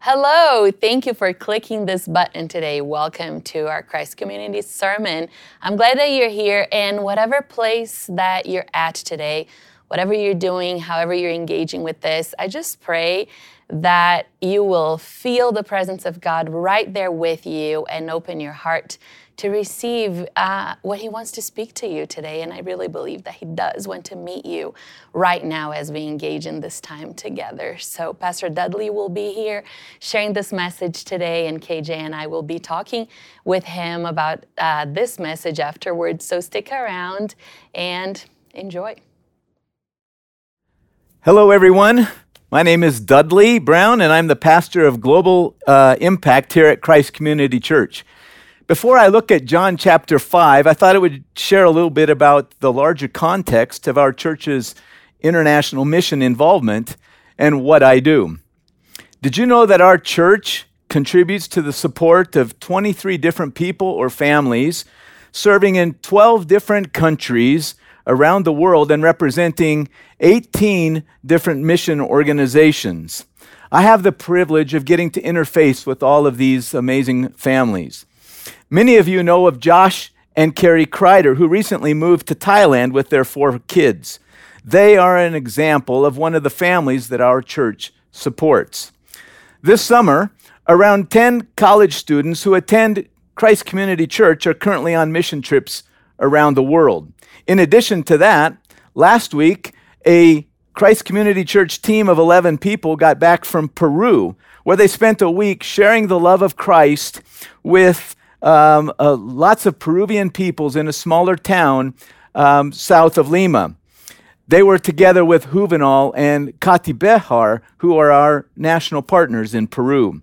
Hello, thank you for clicking this button today. Welcome to our Christ Community Sermon. I'm glad that you're here, and whatever place that you're at today, whatever you're doing, however you're engaging with this, I just pray that you will feel the presence of God right there with you and open your heart to receive uh, what He wants to speak to you today. And I really believe that He does want to meet you right now as we engage in this time together. So, Pastor Dudley will be here sharing this message today, and KJ and I will be talking with him about uh, this message afterwards. So, stick around and enjoy. Hello, everyone. My name is Dudley Brown, and I'm the pastor of Global uh, Impact here at Christ Community Church. Before I look at John chapter 5, I thought I would share a little bit about the larger context of our church's international mission involvement and what I do. Did you know that our church contributes to the support of 23 different people or families serving in 12 different countries around the world and representing 18 different mission organizations? I have the privilege of getting to interface with all of these amazing families. Many of you know of Josh and Carrie Kreider, who recently moved to Thailand with their four kids. They are an example of one of the families that our church supports. This summer, around 10 college students who attend Christ Community Church are currently on mission trips around the world. In addition to that, last week, a Christ Community Church team of 11 people got back from Peru, where they spent a week sharing the love of Christ with um, uh, lots of Peruvian peoples in a smaller town um, south of Lima. They were together with Juvenal and Kati Behar, who are our national partners in Peru.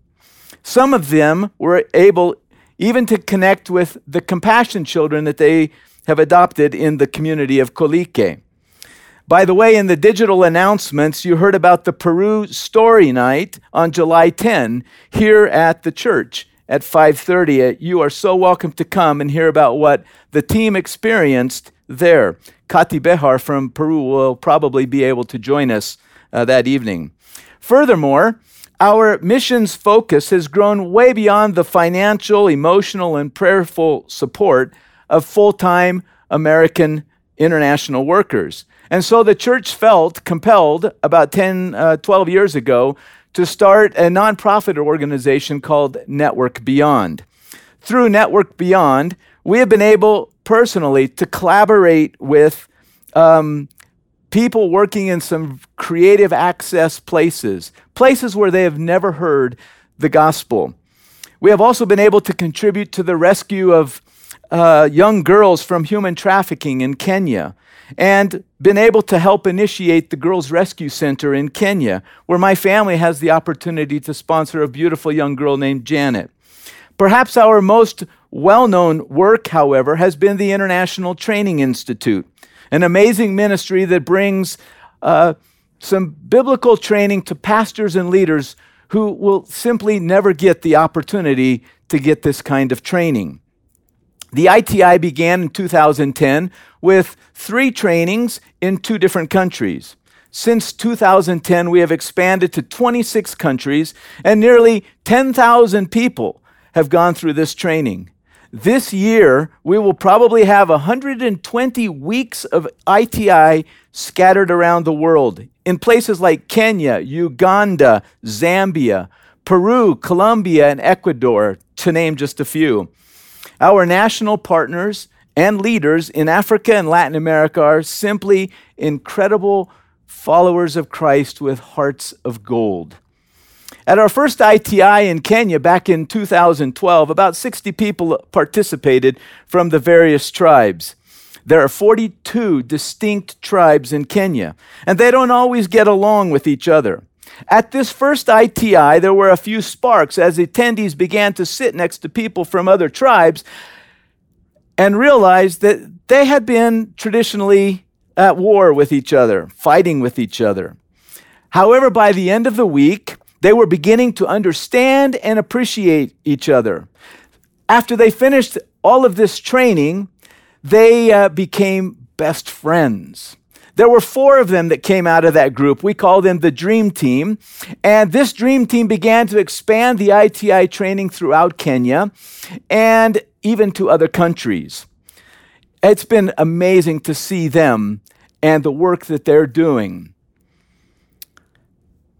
Some of them were able even to connect with the compassion children that they have adopted in the community of Colique. By the way, in the digital announcements, you heard about the Peru Story Night on July 10 here at the church at 5:30. You are so welcome to come and hear about what the team experienced there. Kati Behar from Peru will probably be able to join us uh, that evening. Furthermore, our missions focus has grown way beyond the financial, emotional, and prayerful support of full time American international workers. And so the church felt compelled about 10, uh, 12 years ago to start a nonprofit organization called Network Beyond. Through Network Beyond, we have been able personally to collaborate with um, people working in some creative access places, places where they have never heard the gospel. We have also been able to contribute to the rescue of uh, young girls from human trafficking in Kenya and been able to help initiate the Girls Rescue Center in Kenya, where my family has the opportunity to sponsor a beautiful young girl named Janet. Perhaps our most well known work, however, has been the International Training Institute, an amazing ministry that brings uh, some biblical training to pastors and leaders who will simply never get the opportunity to get this kind of training. The ITI began in 2010 with three trainings in two different countries. Since 2010, we have expanded to 26 countries, and nearly 10,000 people have gone through this training. This year, we will probably have 120 weeks of ITI scattered around the world in places like Kenya, Uganda, Zambia, Peru, Colombia, and Ecuador, to name just a few. Our national partners and leaders in Africa and Latin America are simply incredible followers of Christ with hearts of gold. At our first ITI in Kenya back in 2012, about 60 people participated from the various tribes. There are 42 distinct tribes in Kenya, and they don't always get along with each other. At this first ITI, there were a few sparks as attendees began to sit next to people from other tribes and realized that they had been traditionally at war with each other, fighting with each other. However, by the end of the week, they were beginning to understand and appreciate each other. After they finished all of this training, they uh, became best friends. There were four of them that came out of that group. We call them the Dream Team. And this Dream Team began to expand the ITI training throughout Kenya and even to other countries. It's been amazing to see them and the work that they're doing.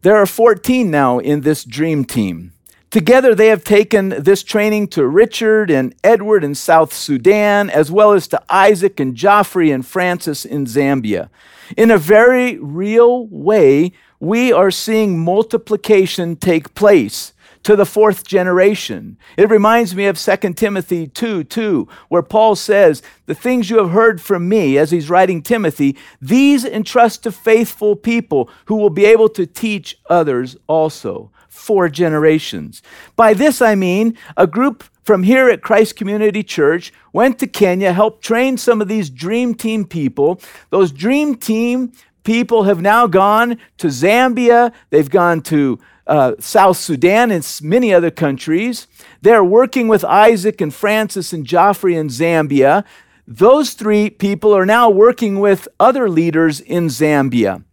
There are 14 now in this Dream Team. Together, they have taken this training to Richard and Edward in South Sudan, as well as to Isaac and Joffrey and Francis in Zambia. In a very real way, we are seeing multiplication take place to the fourth generation. It reminds me of 2 Timothy 2 2, where Paul says, The things you have heard from me, as he's writing Timothy, these entrust to faithful people who will be able to teach others also four generations. By this I mean a group from here at Christ Community Church went to Kenya, helped train some of these dream team people. Those dream team people have now gone to Zambia, they've gone to uh, South Sudan and many other countries. They're working with Isaac and Francis and Joffrey in Zambia. Those three people are now working with other leaders in Zambia.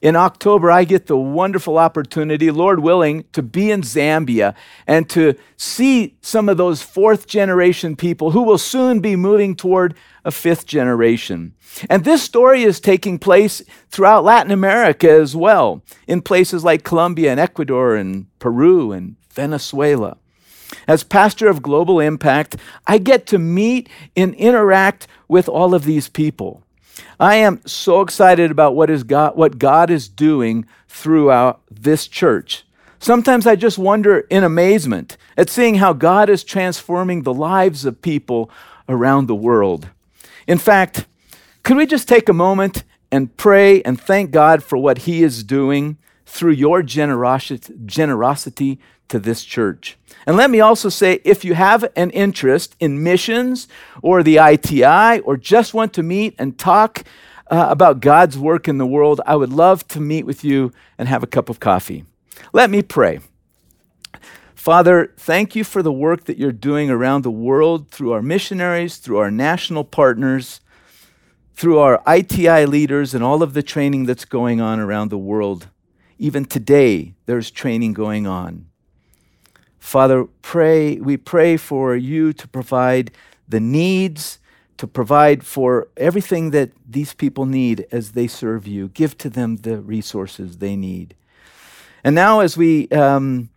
In October, I get the wonderful opportunity, Lord willing, to be in Zambia and to see some of those fourth generation people who will soon be moving toward a fifth generation. And this story is taking place throughout Latin America as well, in places like Colombia and Ecuador and Peru and Venezuela. As pastor of Global Impact, I get to meet and interact with all of these people. I am so excited about what, is God, what God is doing throughout this church. Sometimes I just wonder in amazement at seeing how God is transforming the lives of people around the world. In fact, could we just take a moment and pray and thank God for what He is doing through your generosity, generosity to this church? And let me also say if you have an interest in missions or the ITI or just want to meet and talk uh, about God's work in the world, I would love to meet with you and have a cup of coffee. Let me pray. Father, thank you for the work that you're doing around the world through our missionaries, through our national partners, through our ITI leaders, and all of the training that's going on around the world. Even today, there's training going on. Father, pray, we pray for you to provide the needs, to provide for everything that these people need as they serve you. Give to them the resources they need. And now, as we um,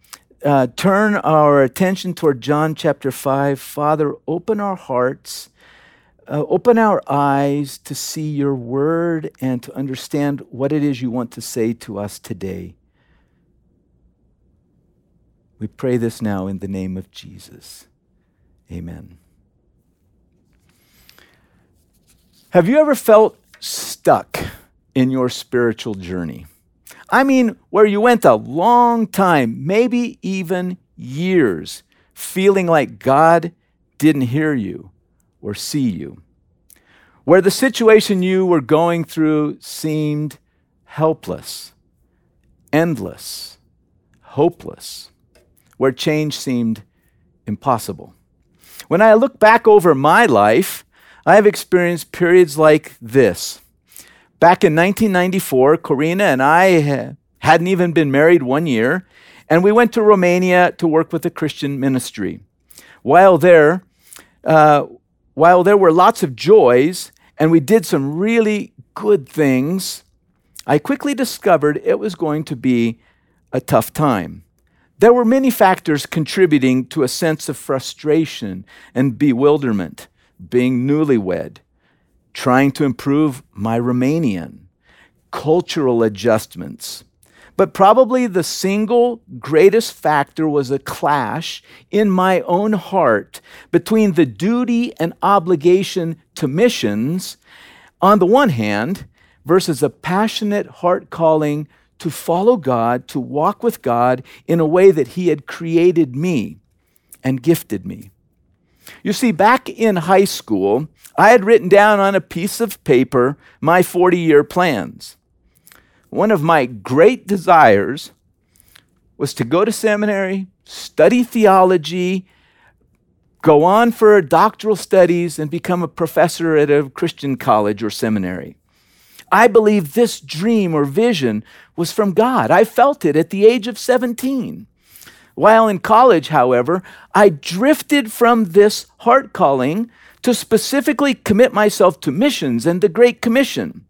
uh, turn our attention toward John chapter 5, Father, open our hearts, uh, open our eyes to see your word and to understand what it is you want to say to us today. We pray this now in the name of Jesus. Amen. Have you ever felt stuck in your spiritual journey? I mean, where you went a long time, maybe even years, feeling like God didn't hear you or see you. Where the situation you were going through seemed helpless, endless, hopeless where change seemed impossible. When I look back over my life, I have experienced periods like this. Back in 1994, Corina and I hadn't even been married one year, and we went to Romania to work with a Christian ministry. While there, uh, while there were lots of joys and we did some really good things, I quickly discovered it was going to be a tough time. There were many factors contributing to a sense of frustration and bewilderment, being newlywed, trying to improve my Romanian, cultural adjustments. But probably the single greatest factor was a clash in my own heart between the duty and obligation to missions on the one hand versus a passionate heart calling to follow God, to walk with God in a way that He had created me and gifted me. You see, back in high school, I had written down on a piece of paper my 40 year plans. One of my great desires was to go to seminary, study theology, go on for doctoral studies, and become a professor at a Christian college or seminary. I believe this dream or vision was from God. I felt it at the age of 17. While in college, however, I drifted from this heart calling to specifically commit myself to missions and the Great Commission.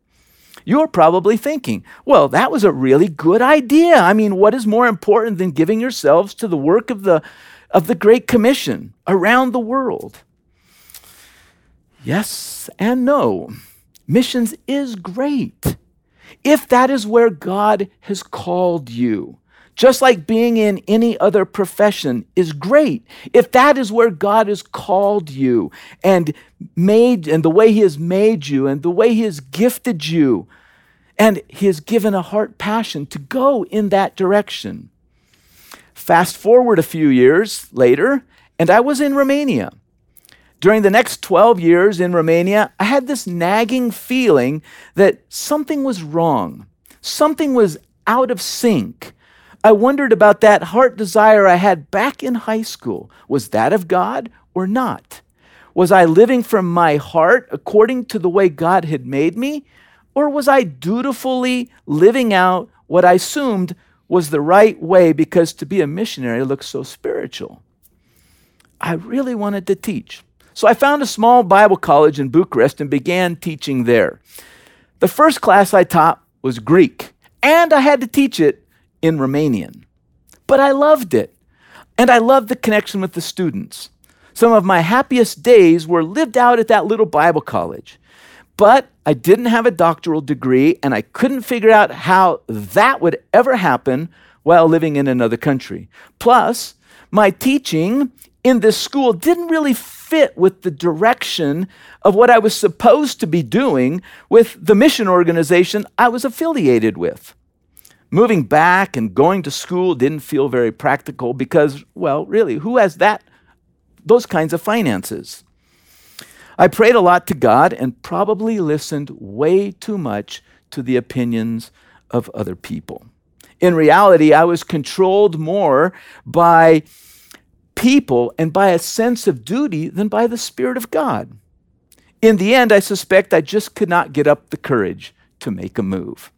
You're probably thinking, well, that was a really good idea. I mean, what is more important than giving yourselves to the work of the, of the Great Commission around the world? Yes and no. Missions is great if that is where God has called you. Just like being in any other profession is great. If that is where God has called you and made, and the way He has made you, and the way He has gifted you, and He has given a heart passion to go in that direction. Fast forward a few years later, and I was in Romania. During the next 12 years in Romania, I had this nagging feeling that something was wrong, something was out of sync. I wondered about that heart desire I had back in high school. Was that of God or not? Was I living from my heart according to the way God had made me? Or was I dutifully living out what I assumed was the right way because to be a missionary looks so spiritual? I really wanted to teach. So I found a small Bible college in Bucharest and began teaching there. The first class I taught was Greek, and I had to teach it in Romanian. But I loved it, and I loved the connection with the students. Some of my happiest days were lived out at that little Bible college. But I didn't have a doctoral degree, and I couldn't figure out how that would ever happen while living in another country. Plus, my teaching in this school didn't really fit with the direction of what I was supposed to be doing with the mission organization I was affiliated with. Moving back and going to school didn't feel very practical because, well, really, who has that those kinds of finances? I prayed a lot to God and probably listened way too much to the opinions of other people. In reality, I was controlled more by people and by a sense of duty than by the Spirit of God. In the end, I suspect I just could not get up the courage to make a move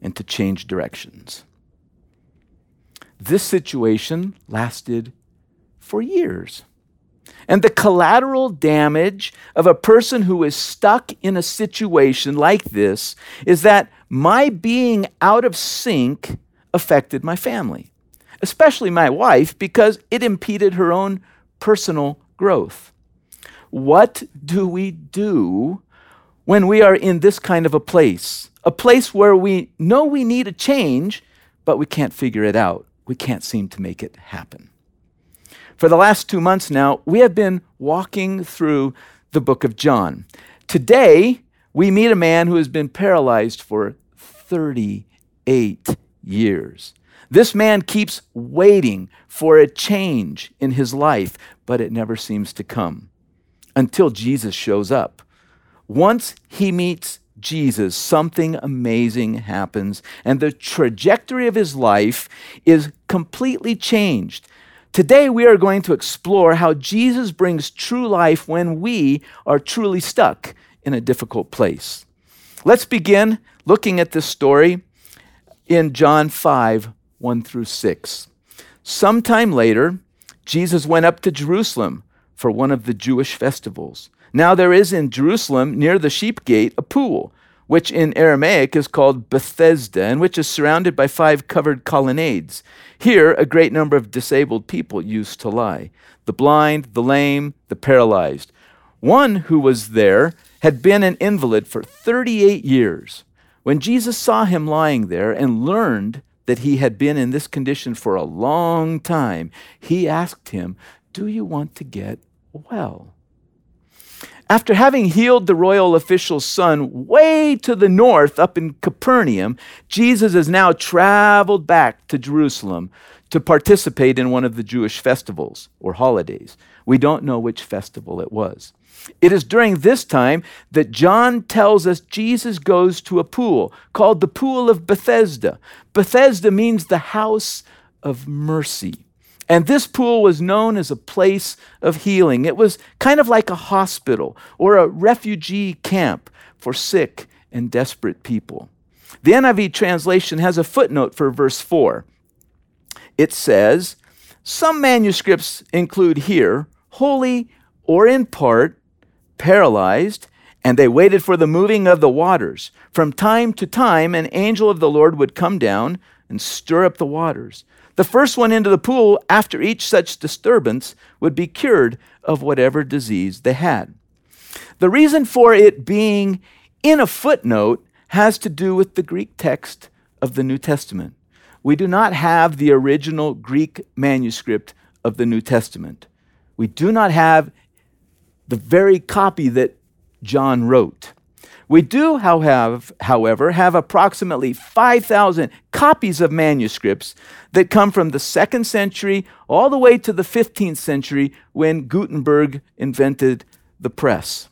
and to change directions. This situation lasted for years. And the collateral damage of a person who is stuck in a situation like this is that my being out of sync affected my family, especially my wife, because it impeded her own personal growth. What do we do when we are in this kind of a place? a place where we know we need a change, but we can't figure it out. We can't seem to make it happen. For the last two months now, we have been walking through the book of John. Today, we meet a man who has been paralyzed for 38 years. This man keeps waiting for a change in his life, but it never seems to come until Jesus shows up. Once he meets Jesus, something amazing happens, and the trajectory of his life is completely changed. Today, we are going to explore how Jesus brings true life when we are truly stuck in a difficult place. Let's begin looking at this story in John 5 1 through 6. Sometime later, Jesus went up to Jerusalem for one of the Jewish festivals. Now there is in Jerusalem, near the sheep gate, a pool, which in Aramaic is called Bethesda, and which is surrounded by five covered colonnades. Here, a great number of disabled people used to lie the blind, the lame, the paralyzed. One who was there had been an invalid for 38 years. When Jesus saw him lying there and learned that he had been in this condition for a long time, he asked him, Do you want to get well? After having healed the royal official's son way to the north up in Capernaum, Jesus has now traveled back to Jerusalem to participate in one of the Jewish festivals or holidays. We don't know which festival it was. It is during this time that John tells us Jesus goes to a pool called the Pool of Bethesda. Bethesda means the house of mercy. And this pool was known as a place of healing. It was kind of like a hospital or a refugee camp for sick and desperate people. The NIV translation has a footnote for verse 4. It says, Some manuscripts include here, wholly or in part, paralyzed, and they waited for the moving of the waters. From time to time, an angel of the Lord would come down and stir up the waters. The first one into the pool after each such disturbance would be cured of whatever disease they had. The reason for it being in a footnote has to do with the Greek text of the New Testament. We do not have the original Greek manuscript of the New Testament. We do not have the very copy that John wrote. We do, however, have approximately 5,000 copies of manuscripts that come from the second century all the way to the 15th century when Gutenberg invented the press,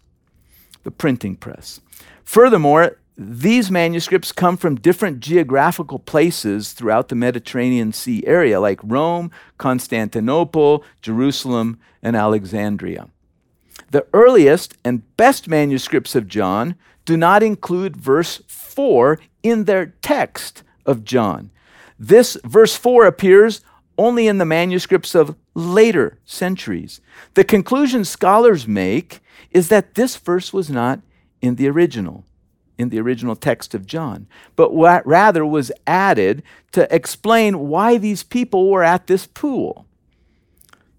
the printing press. Furthermore, these manuscripts come from different geographical places throughout the Mediterranean Sea area, like Rome, Constantinople, Jerusalem, and Alexandria. The earliest and best manuscripts of John do not include verse 4 in their text of John. This verse 4 appears only in the manuscripts of later centuries. The conclusion scholars make is that this verse was not in the original, in the original text of John, but rather was added to explain why these people were at this pool.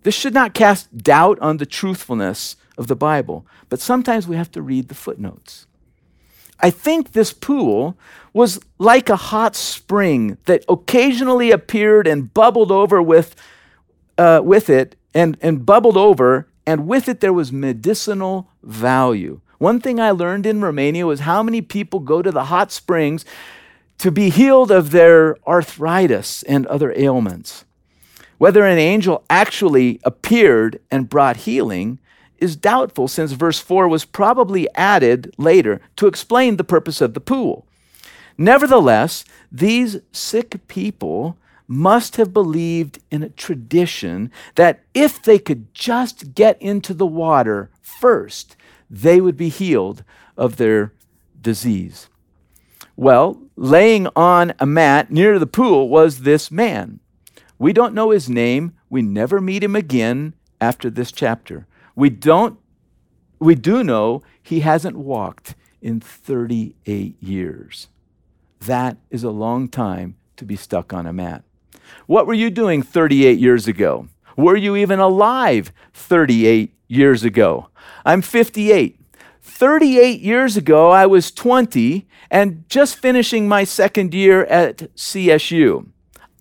This should not cast doubt on the truthfulness of the Bible, but sometimes we have to read the footnotes. I think this pool was like a hot spring that occasionally appeared and bubbled over with, uh, with it, and, and bubbled over, and with it there was medicinal value. One thing I learned in Romania was how many people go to the hot springs to be healed of their arthritis and other ailments. Whether an angel actually appeared and brought healing is doubtful since verse 4 was probably added later to explain the purpose of the pool. Nevertheless, these sick people must have believed in a tradition that if they could just get into the water first, they would be healed of their disease. Well, laying on a mat near the pool was this man. We don't know his name. We never meet him again after this chapter. We don't we do know he hasn't walked in 38 years. That is a long time to be stuck on a mat. What were you doing 38 years ago? Were you even alive 38 years ago? I'm 58. 38 years ago, I was 20 and just finishing my second year at CSU.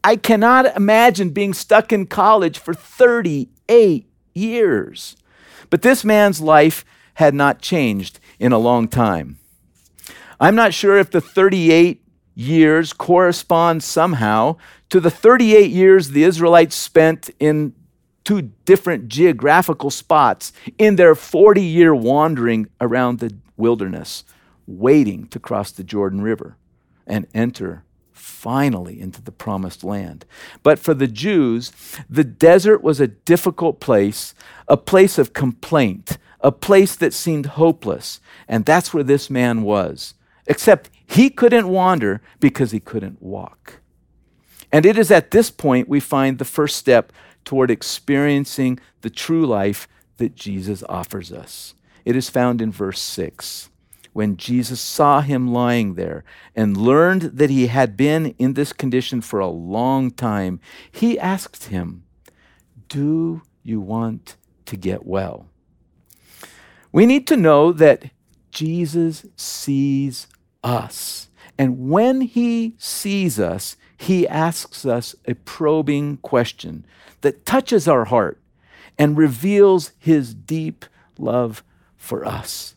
I cannot imagine being stuck in college for 38 years. But this man's life had not changed in a long time. I'm not sure if the 38 years correspond somehow to the 38 years the Israelites spent in two different geographical spots in their 40 year wandering around the wilderness, waiting to cross the Jordan River and enter finally into the promised land. But for the Jews, the desert was a difficult place, a place of complaint, a place that seemed hopeless. And that's where this man was. Except he couldn't wander because he couldn't walk. And it is at this point we find the first step toward experiencing the true life that Jesus offers us. It is found in verse 6 when Jesus saw him lying there and learned that he had been in this condition for a long time, he asked him, Do you want to get well? We need to know that Jesus sees us. And when he sees us, he asks us a probing question that touches our heart and reveals his deep love for us.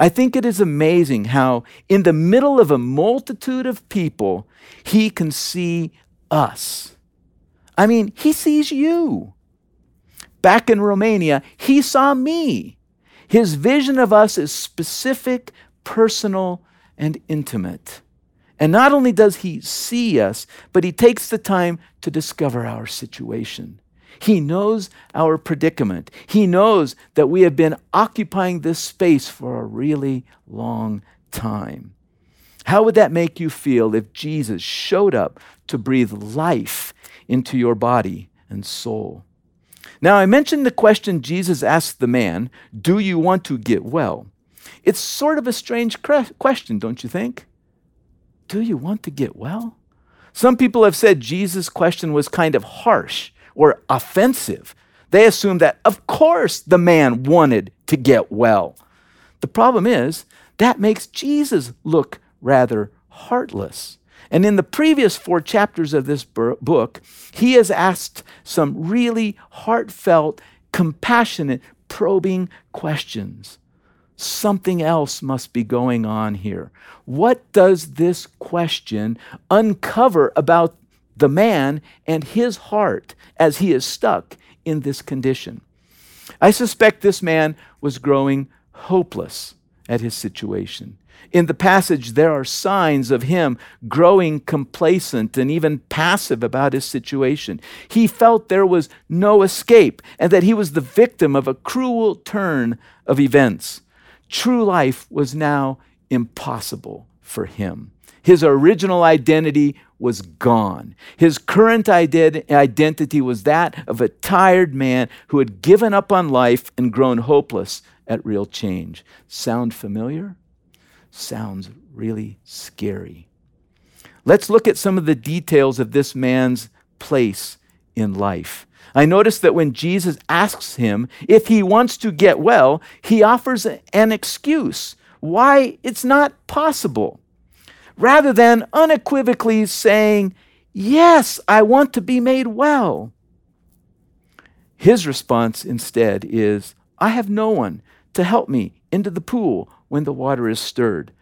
I think it is amazing how, in the middle of a multitude of people, he can see us. I mean, he sees you. Back in Romania, he saw me. His vision of us is specific, personal, and intimate. And not only does he see us, but he takes the time to discover our situation. He knows our predicament. He knows that we have been occupying this space for a really long time. How would that make you feel if Jesus showed up to breathe life into your body and soul? Now, I mentioned the question Jesus asked the man Do you want to get well? It's sort of a strange question, don't you think? Do you want to get well? Some people have said Jesus' question was kind of harsh or offensive. They assumed that, of course, the man wanted to get well. The problem is, that makes Jesus look rather heartless. And in the previous four chapters of this book, he has asked some really heartfelt, compassionate, probing questions. Something else must be going on here. What does this question uncover about the man and his heart as he is stuck in this condition? I suspect this man was growing hopeless at his situation. In the passage, there are signs of him growing complacent and even passive about his situation. He felt there was no escape and that he was the victim of a cruel turn of events. True life was now impossible for him. His original identity was gone. His current ident- identity was that of a tired man who had given up on life and grown hopeless at real change. Sound familiar? Sounds really scary. Let's look at some of the details of this man's place in life. I notice that when Jesus asks him if he wants to get well, he offers an excuse why it's not possible, rather than unequivocally saying, Yes, I want to be made well. His response instead is, I have no one to help me into the pool when the water is stirred.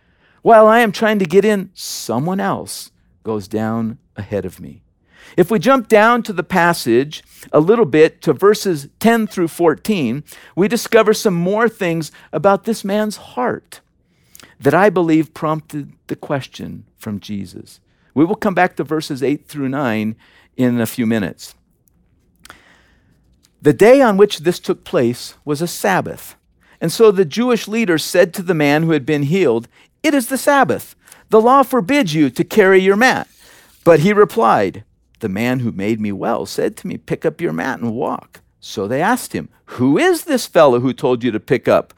While I am trying to get in, someone else goes down ahead of me. If we jump down to the passage a little bit to verses 10 through 14, we discover some more things about this man's heart that I believe prompted the question from Jesus. We will come back to verses 8 through 9 in a few minutes. The day on which this took place was a Sabbath. And so the Jewish leaders said to the man who had been healed, It is the Sabbath. The law forbids you to carry your mat. But he replied, The man who made me well said to me, Pick up your mat and walk. So they asked him, Who is this fellow who told you to pick up,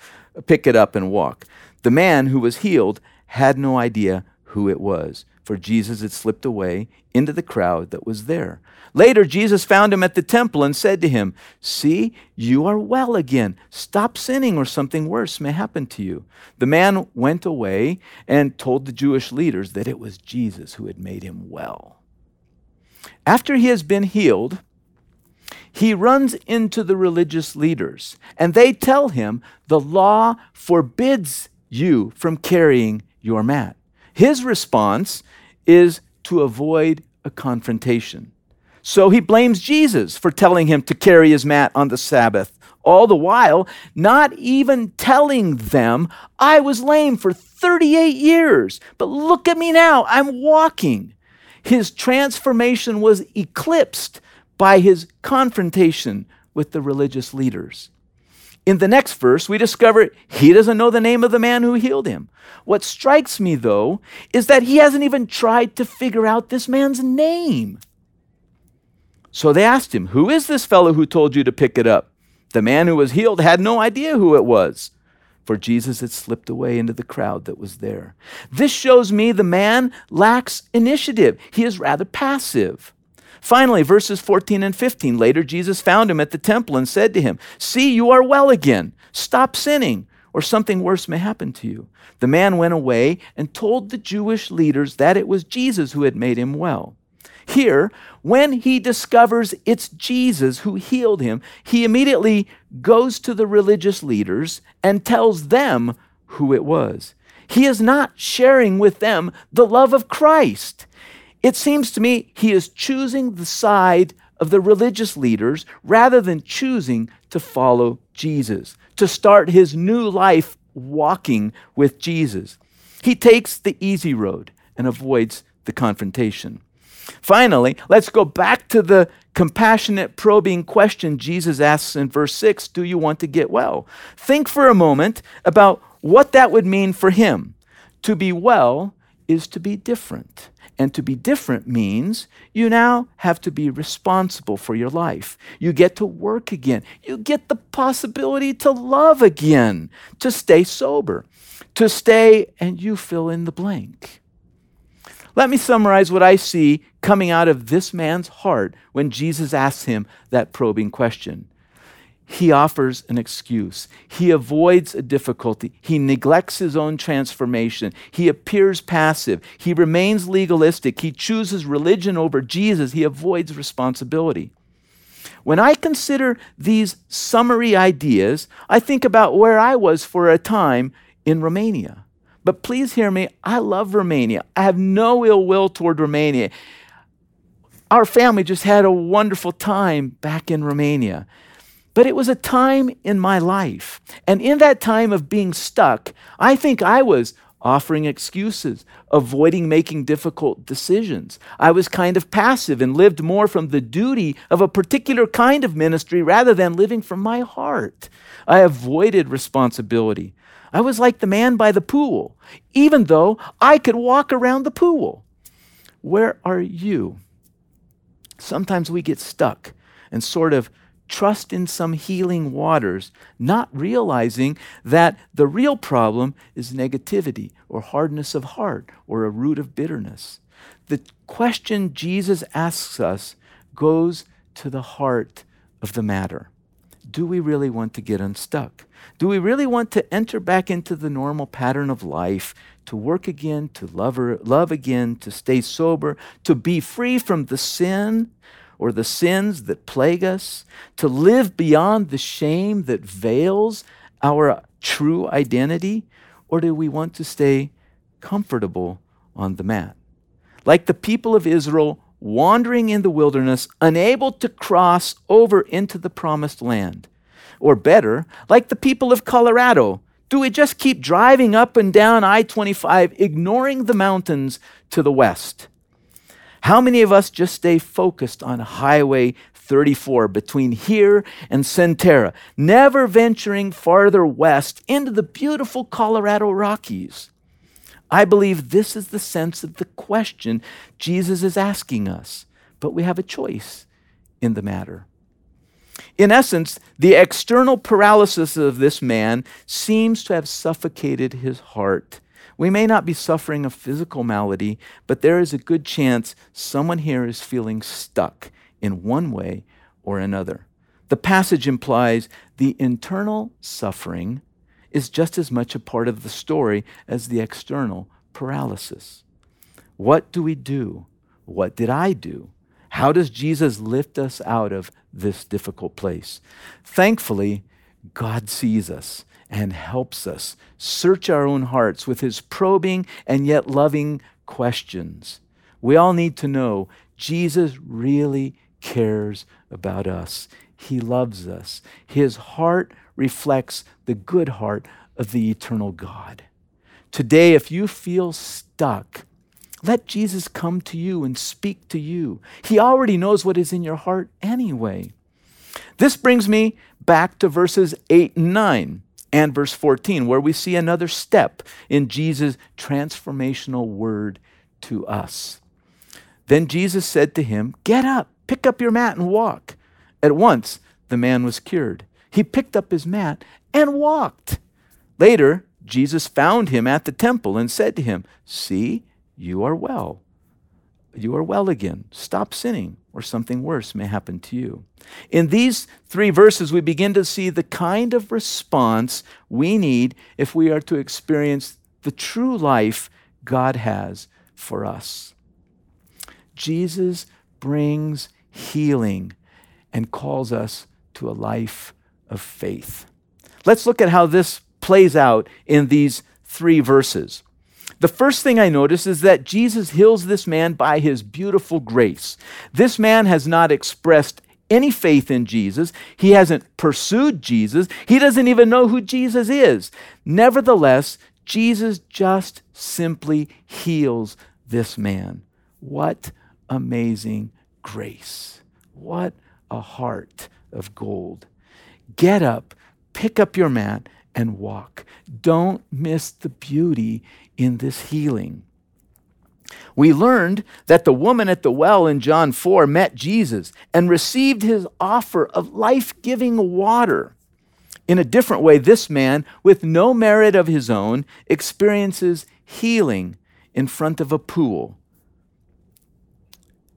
pick it up and walk? The man who was healed had no idea who it was, for Jesus had slipped away into the crowd that was there. Later, Jesus found him at the temple and said to him, See, you are well again. Stop sinning, or something worse may happen to you. The man went away and told the Jewish leaders that it was Jesus who had made him well. After he has been healed, he runs into the religious leaders, and they tell him the law forbids you from carrying your mat. His response is to avoid a confrontation. So he blames Jesus for telling him to carry his mat on the Sabbath, all the while not even telling them, I was lame for 38 years, but look at me now, I'm walking. His transformation was eclipsed by his confrontation with the religious leaders. In the next verse, we discover he doesn't know the name of the man who healed him. What strikes me, though, is that he hasn't even tried to figure out this man's name. So they asked him, Who is this fellow who told you to pick it up? The man who was healed had no idea who it was, for Jesus had slipped away into the crowd that was there. This shows me the man lacks initiative, he is rather passive. Finally, verses 14 and 15. Later, Jesus found him at the temple and said to him, See, you are well again. Stop sinning, or something worse may happen to you. The man went away and told the Jewish leaders that it was Jesus who had made him well. Here, when he discovers it's Jesus who healed him, he immediately goes to the religious leaders and tells them who it was. He is not sharing with them the love of Christ. It seems to me he is choosing the side of the religious leaders rather than choosing to follow Jesus, to start his new life walking with Jesus. He takes the easy road and avoids the confrontation. Finally, let's go back to the compassionate, probing question Jesus asks in verse 6 Do you want to get well? Think for a moment about what that would mean for him. To be well is to be different. And to be different means you now have to be responsible for your life. You get to work again. You get the possibility to love again, to stay sober, to stay, and you fill in the blank. Let me summarize what I see coming out of this man's heart when Jesus asks him that probing question he offers an excuse. He avoids a difficulty. He neglects his own transformation. He appears passive. He remains legalistic. He chooses religion over Jesus. He avoids responsibility. When I consider these summary ideas, I think about where I was for a time in Romania. But please hear me, I love Romania. I have no ill will toward Romania. Our family just had a wonderful time back in Romania. But it was a time in my life. And in that time of being stuck, I think I was offering excuses, avoiding making difficult decisions. I was kind of passive and lived more from the duty of a particular kind of ministry rather than living from my heart. I avoided responsibility. I was like the man by the pool, even though I could walk around the pool. Where are you? Sometimes we get stuck and sort of trust in some healing waters, not realizing that the real problem is negativity or hardness of heart or a root of bitterness. The question Jesus asks us goes to the heart of the matter. Do we really want to get unstuck? Do we really want to enter back into the normal pattern of life, to work again, to love, love again, to stay sober, to be free from the sin or the sins that plague us, to live beyond the shame that veils our true identity, or do we want to stay comfortable on the mat? Like the people of Israel wandering in the wilderness, unable to cross over into the promised land. Or better, like the people of Colorado, do we just keep driving up and down I 25, ignoring the mountains to the west? How many of us just stay focused on Highway 34 between here and Centerra, never venturing farther west into the beautiful Colorado Rockies? I believe this is the sense of the question Jesus is asking us, but we have a choice in the matter. In essence, the external paralysis of this man seems to have suffocated his heart we may not be suffering a physical malady, but there is a good chance someone here is feeling stuck in one way or another. The passage implies the internal suffering is just as much a part of the story as the external paralysis. What do we do? What did I do? How does Jesus lift us out of this difficult place? Thankfully, God sees us and helps us search our own hearts with his probing and yet loving questions. We all need to know Jesus really cares about us. He loves us. His heart reflects the good heart of the eternal God. Today, if you feel stuck, let Jesus come to you and speak to you. He already knows what is in your heart anyway. This brings me back to verses 8 and 9 and verse 14, where we see another step in Jesus' transformational word to us. Then Jesus said to him, Get up, pick up your mat, and walk. At once, the man was cured. He picked up his mat and walked. Later, Jesus found him at the temple and said to him, See, you are well you are well again. Stop sinning, or something worse may happen to you. In these three verses, we begin to see the kind of response we need if we are to experience the true life God has for us. Jesus brings healing and calls us to a life of faith. Let's look at how this plays out in these three verses. The first thing I notice is that Jesus heals this man by his beautiful grace. This man has not expressed any faith in Jesus. He hasn't pursued Jesus. He doesn't even know who Jesus is. Nevertheless, Jesus just simply heals this man. What amazing grace! What a heart of gold. Get up, pick up your mat, and walk. Don't miss the beauty in this healing. We learned that the woman at the well in John 4 met Jesus and received his offer of life giving water. In a different way, this man, with no merit of his own, experiences healing in front of a pool,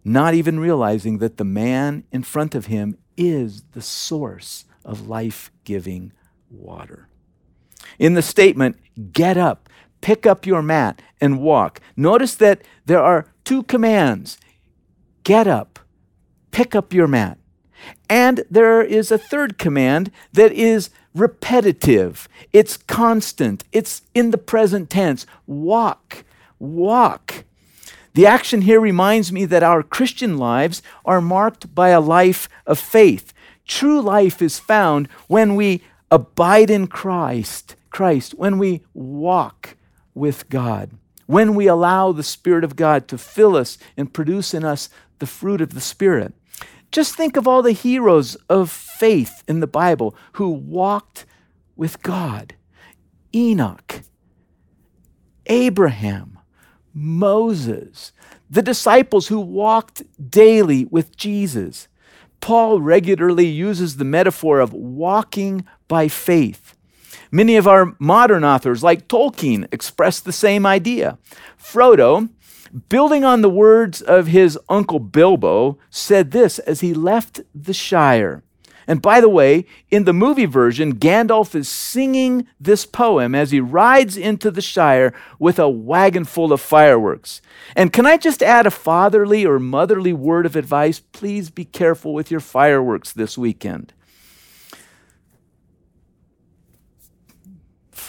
not even realizing that the man in front of him is the source of life giving water. In the statement, get up, pick up your mat, and walk, notice that there are two commands get up, pick up your mat. And there is a third command that is repetitive, it's constant, it's in the present tense. Walk, walk. The action here reminds me that our Christian lives are marked by a life of faith. True life is found when we abide in Christ, Christ, when we walk with God, when we allow the Spirit of God to fill us and produce in us the fruit of the Spirit. Just think of all the heroes of faith in the Bible who walked with God Enoch, Abraham, Moses, the disciples who walked daily with Jesus. Paul regularly uses the metaphor of walking by faith. Many of our modern authors, like Tolkien, express the same idea. Frodo, building on the words of his uncle Bilbo, said this as he left the Shire. And by the way, in the movie version, Gandalf is singing this poem as he rides into the Shire with a wagon full of fireworks. And can I just add a fatherly or motherly word of advice? Please be careful with your fireworks this weekend.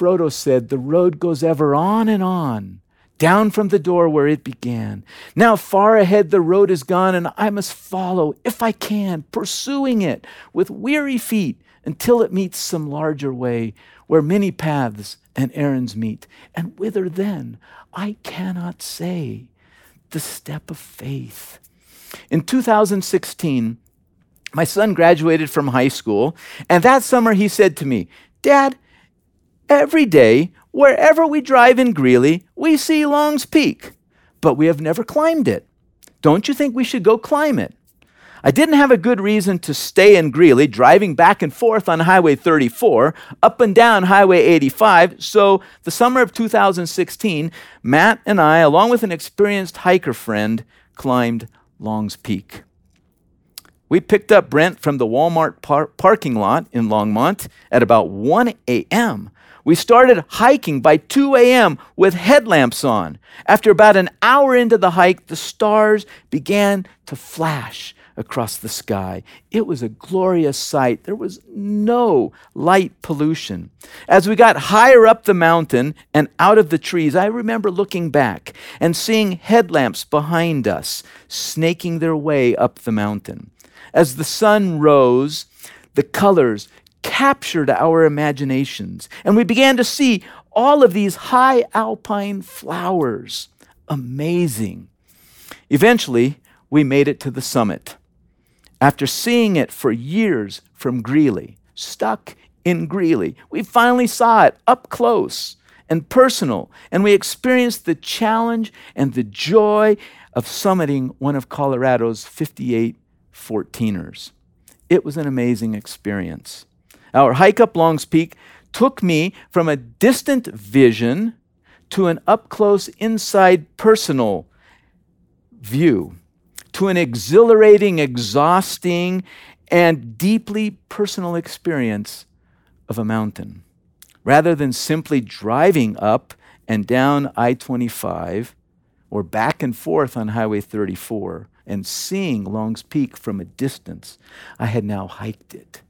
Frodo said, The road goes ever on and on, down from the door where it began. Now far ahead the road is gone, and I must follow, if I can, pursuing it with weary feet until it meets some larger way where many paths and errands meet. And whither then? I cannot say. The step of faith. In 2016, my son graduated from high school, and that summer he said to me, Dad, Every day, wherever we drive in Greeley, we see Long's Peak, but we have never climbed it. Don't you think we should go climb it? I didn't have a good reason to stay in Greeley, driving back and forth on Highway 34, up and down Highway 85. So, the summer of 2016, Matt and I, along with an experienced hiker friend, climbed Long's Peak. We picked up Brent from the Walmart par- parking lot in Longmont at about 1 a.m. We started hiking by 2 a.m. with headlamps on. After about an hour into the hike, the stars began to flash across the sky. It was a glorious sight. There was no light pollution. As we got higher up the mountain and out of the trees, I remember looking back and seeing headlamps behind us snaking their way up the mountain. As the sun rose, the colors captured our imaginations, and we began to see all of these high alpine flowers. Amazing. Eventually, we made it to the summit. After seeing it for years from Greeley, stuck in Greeley, we finally saw it up close and personal, and we experienced the challenge and the joy of summiting one of Colorado's 58 14ers. It was an amazing experience. Our hike up Longs Peak took me from a distant vision to an up close, inside, personal view, to an exhilarating, exhausting, and deeply personal experience of a mountain. Rather than simply driving up and down I 25 or back and forth on Highway 34 and seeing Long's Peak from a distance, I had now hiked it.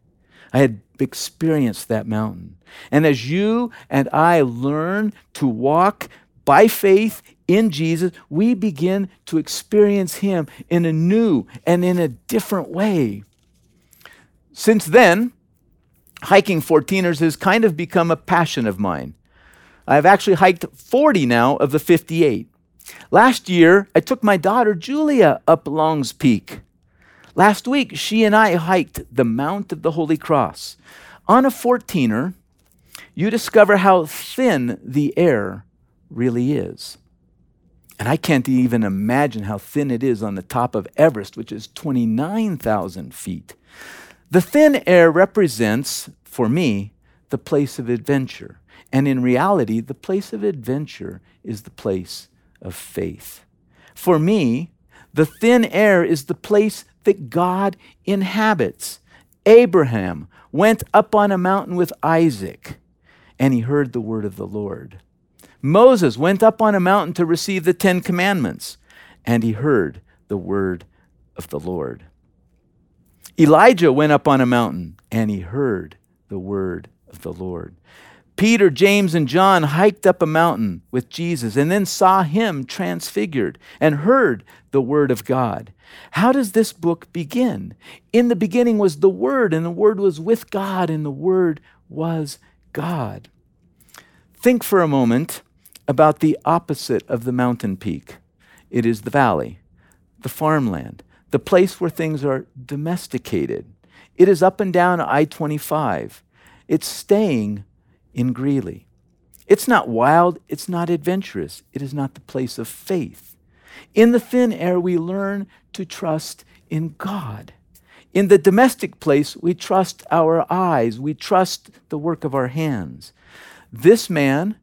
I had experienced that mountain. And as you and I learn to walk by faith in Jesus, we begin to experience Him in a new and in a different way. Since then, hiking 14ers has kind of become a passion of mine. I've actually hiked 40 now of the 58. Last year, I took my daughter Julia up Longs Peak. Last week, she and I hiked the Mount of the Holy Cross. On a 14er, you discover how thin the air really is. And I can't even imagine how thin it is on the top of Everest, which is 29,000 feet. The thin air represents, for me, the place of adventure. And in reality, the place of adventure is the place of faith. For me, the thin air is the place that God inhabits. Abraham went up on a mountain with Isaac, and he heard the word of the Lord. Moses went up on a mountain to receive the Ten Commandments, and he heard the word of the Lord. Elijah went up on a mountain, and he heard the word of the Lord. Peter, James, and John hiked up a mountain with Jesus and then saw him transfigured and heard the word of God. How does this book begin? In the beginning was the Word, and the Word was with God, and the Word was God. Think for a moment about the opposite of the mountain peak it is the valley, the farmland, the place where things are domesticated. It is up and down I 25. It's staying in Greeley. It's not wild, it's not adventurous, it is not the place of faith. In the thin air, we learn to trust in God. In the domestic place, we trust our eyes, we trust the work of our hands. This man,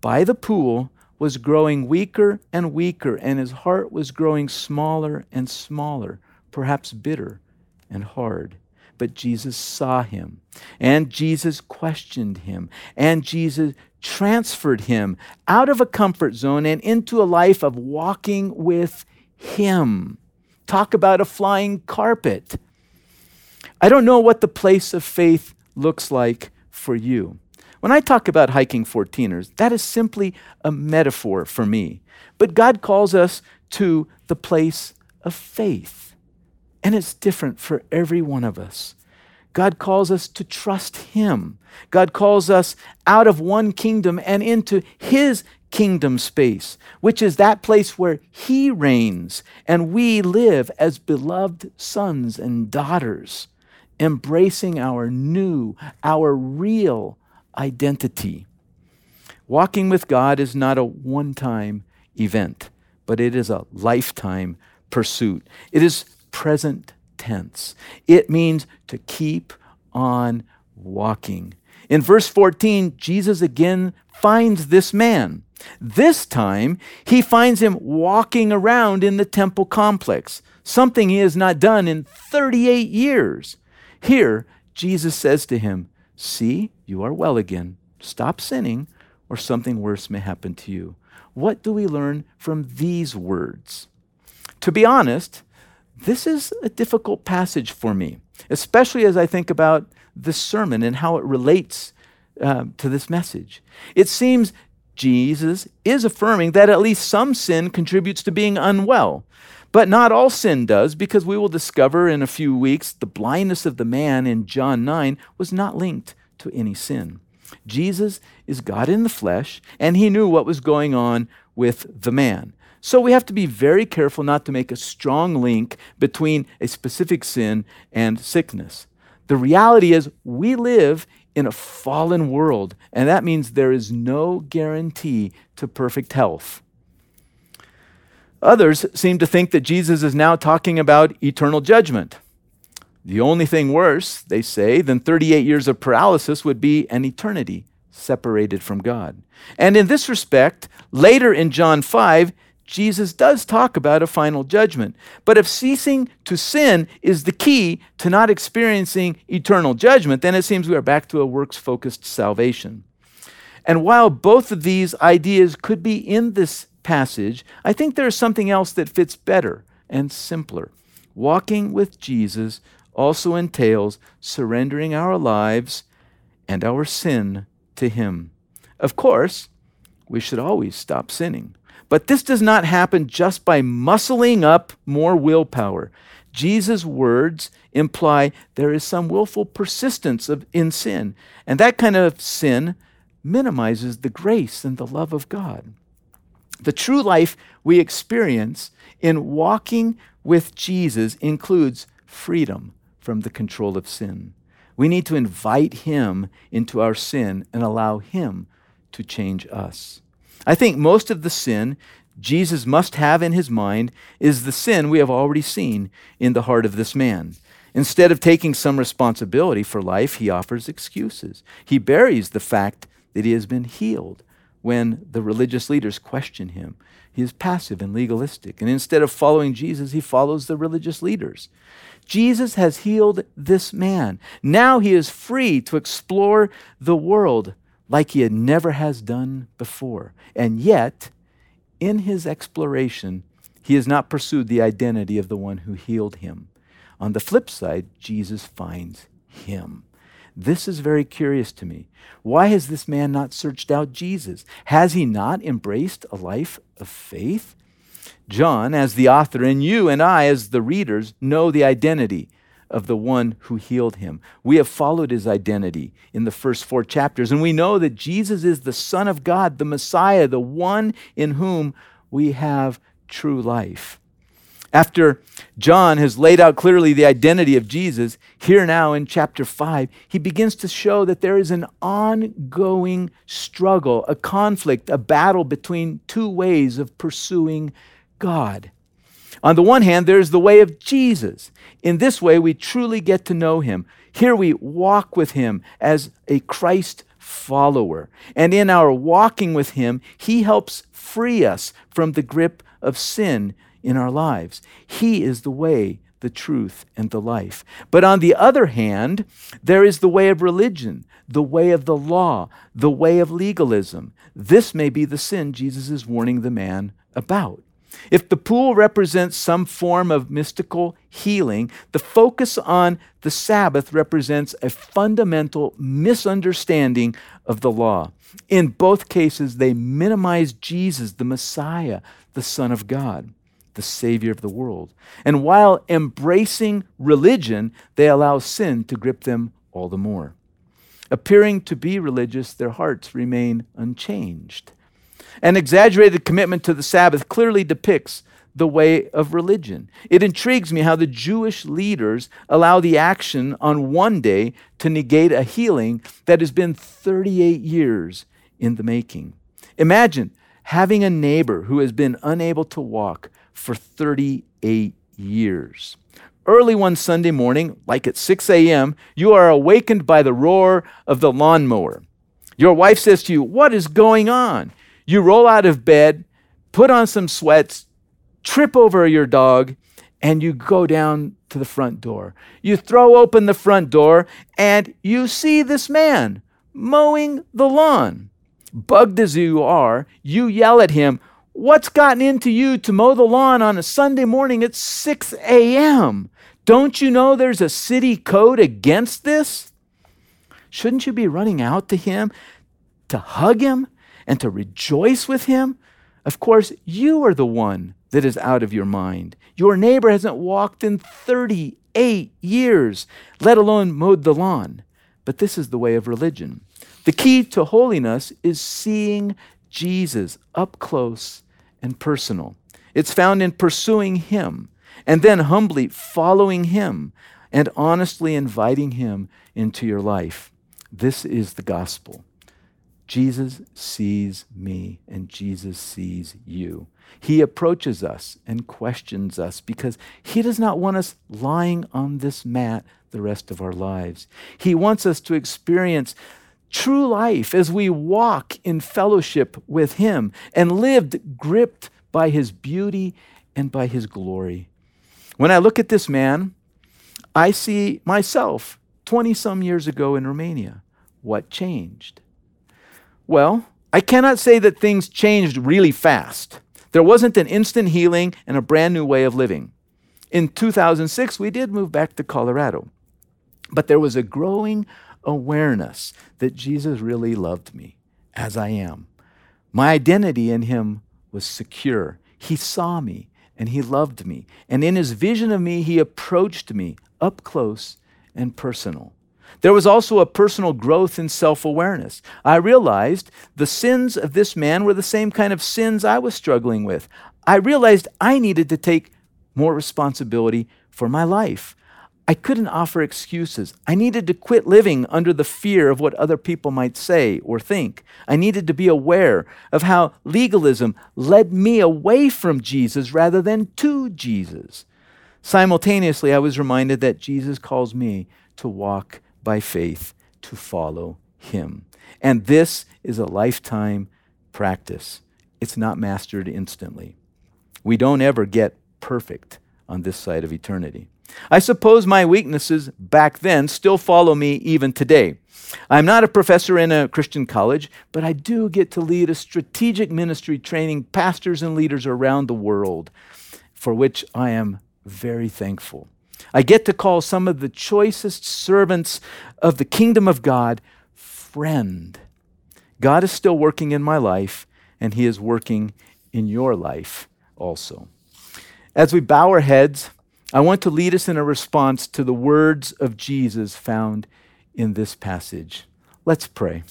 by the pool, was growing weaker and weaker, and his heart was growing smaller and smaller, perhaps bitter and hard. But Jesus saw him, and Jesus questioned him, and Jesus transferred him out of a comfort zone and into a life of walking with him. Talk about a flying carpet. I don't know what the place of faith looks like for you. When I talk about hiking 14ers, that is simply a metaphor for me. But God calls us to the place of faith. And it's different for every one of us. God calls us to trust Him. God calls us out of one kingdom and into His kingdom space, which is that place where He reigns and we live as beloved sons and daughters, embracing our new, our real identity. Walking with God is not a one time event, but it is a lifetime pursuit. It is present tense. It means to keep on walking. In verse 14, Jesus again finds this man. This time, he finds him walking around in the temple complex, something he has not done in 38 years. Here, Jesus says to him, See, you are well again. Stop sinning, or something worse may happen to you. What do we learn from these words? To be honest, this is a difficult passage for me, especially as I think about this sermon and how it relates uh, to this message. It seems Jesus is affirming that at least some sin contributes to being unwell. But not all sin does, because we will discover in a few weeks the blindness of the man in John 9 was not linked to any sin. Jesus is God in the flesh, and he knew what was going on with the man. So we have to be very careful not to make a strong link between a specific sin and sickness. The reality is, we live in a fallen world, and that means there is no guarantee to perfect health. Others seem to think that Jesus is now talking about eternal judgment. The only thing worse, they say, than 38 years of paralysis would be an eternity separated from God. And in this respect, later in John 5, Jesus does talk about a final judgment. But if ceasing to sin is the key to not experiencing eternal judgment, then it seems we are back to a works focused salvation. And while both of these ideas could be in this passage, I think there is something else that fits better and simpler. Walking with Jesus also entails surrendering our lives and our sin to Him. Of course, we should always stop sinning. But this does not happen just by muscling up more willpower. Jesus' words imply there is some willful persistence of, in sin, and that kind of sin minimizes the grace and the love of God. The true life we experience in walking with Jesus includes freedom from the control of sin. We need to invite Him into our sin and allow Him to change us. I think most of the sin Jesus must have in his mind is the sin we have already seen in the heart of this man. Instead of taking some responsibility for life, he offers excuses. He buries the fact that he has been healed when the religious leaders question him. He is passive and legalistic. And instead of following Jesus, he follows the religious leaders. Jesus has healed this man. Now he is free to explore the world like he had never has done before. And yet, in his exploration, he has not pursued the identity of the one who healed him. On the flip side, Jesus finds him. This is very curious to me. Why has this man not searched out Jesus? Has he not embraced a life of faith? John, as the author, and you and I, as the readers, know the identity of the one who healed him. We have followed his identity in the first four chapters, and we know that Jesus is the Son of God, the Messiah, the one in whom we have true life. After John has laid out clearly the identity of Jesus, here now in chapter 5, he begins to show that there is an ongoing struggle, a conflict, a battle between two ways of pursuing God. On the one hand, there's the way of Jesus. In this way, we truly get to know him. Here we walk with him as a Christ follower. And in our walking with him, he helps free us from the grip of sin in our lives. He is the way, the truth, and the life. But on the other hand, there is the way of religion, the way of the law, the way of legalism. This may be the sin Jesus is warning the man about. If the pool represents some form of mystical healing, the focus on the Sabbath represents a fundamental misunderstanding of the law. In both cases, they minimize Jesus, the Messiah, the Son of God, the Savior of the world. And while embracing religion, they allow sin to grip them all the more. Appearing to be religious, their hearts remain unchanged. An exaggerated commitment to the Sabbath clearly depicts the way of religion. It intrigues me how the Jewish leaders allow the action on one day to negate a healing that has been 38 years in the making. Imagine having a neighbor who has been unable to walk for 38 years. Early one Sunday morning, like at 6 a.m., you are awakened by the roar of the lawnmower. Your wife says to you, What is going on? You roll out of bed, put on some sweats, trip over your dog, and you go down to the front door. You throw open the front door, and you see this man mowing the lawn. Bugged as you are, you yell at him, What's gotten into you to mow the lawn on a Sunday morning at 6 a.m.? Don't you know there's a city code against this? Shouldn't you be running out to him to hug him and to rejoice with him, of course, you are the one that is out of your mind. Your neighbor hasn't walked in 38 years, let alone mowed the lawn. But this is the way of religion. The key to holiness is seeing Jesus up close and personal. It's found in pursuing him and then humbly following him and honestly inviting him into your life. This is the gospel. Jesus sees me and Jesus sees you. He approaches us and questions us because he does not want us lying on this mat the rest of our lives. He wants us to experience true life as we walk in fellowship with him and lived gripped by his beauty and by his glory. When I look at this man, I see myself 20 some years ago in Romania. What changed? Well, I cannot say that things changed really fast. There wasn't an instant healing and a brand new way of living. In 2006, we did move back to Colorado, but there was a growing awareness that Jesus really loved me as I am. My identity in him was secure. He saw me and he loved me. And in his vision of me, he approached me up close and personal. There was also a personal growth in self awareness. I realized the sins of this man were the same kind of sins I was struggling with. I realized I needed to take more responsibility for my life. I couldn't offer excuses. I needed to quit living under the fear of what other people might say or think. I needed to be aware of how legalism led me away from Jesus rather than to Jesus. Simultaneously, I was reminded that Jesus calls me to walk by faith, to follow him. And this is a lifetime practice. It's not mastered instantly. We don't ever get perfect on this side of eternity. I suppose my weaknesses back then still follow me even today. I'm not a professor in a Christian college, but I do get to lead a strategic ministry training pastors and leaders around the world, for which I am very thankful. I get to call some of the choicest servants of the kingdom of God friend. God is still working in my life, and He is working in your life also. As we bow our heads, I want to lead us in a response to the words of Jesus found in this passage. Let's pray.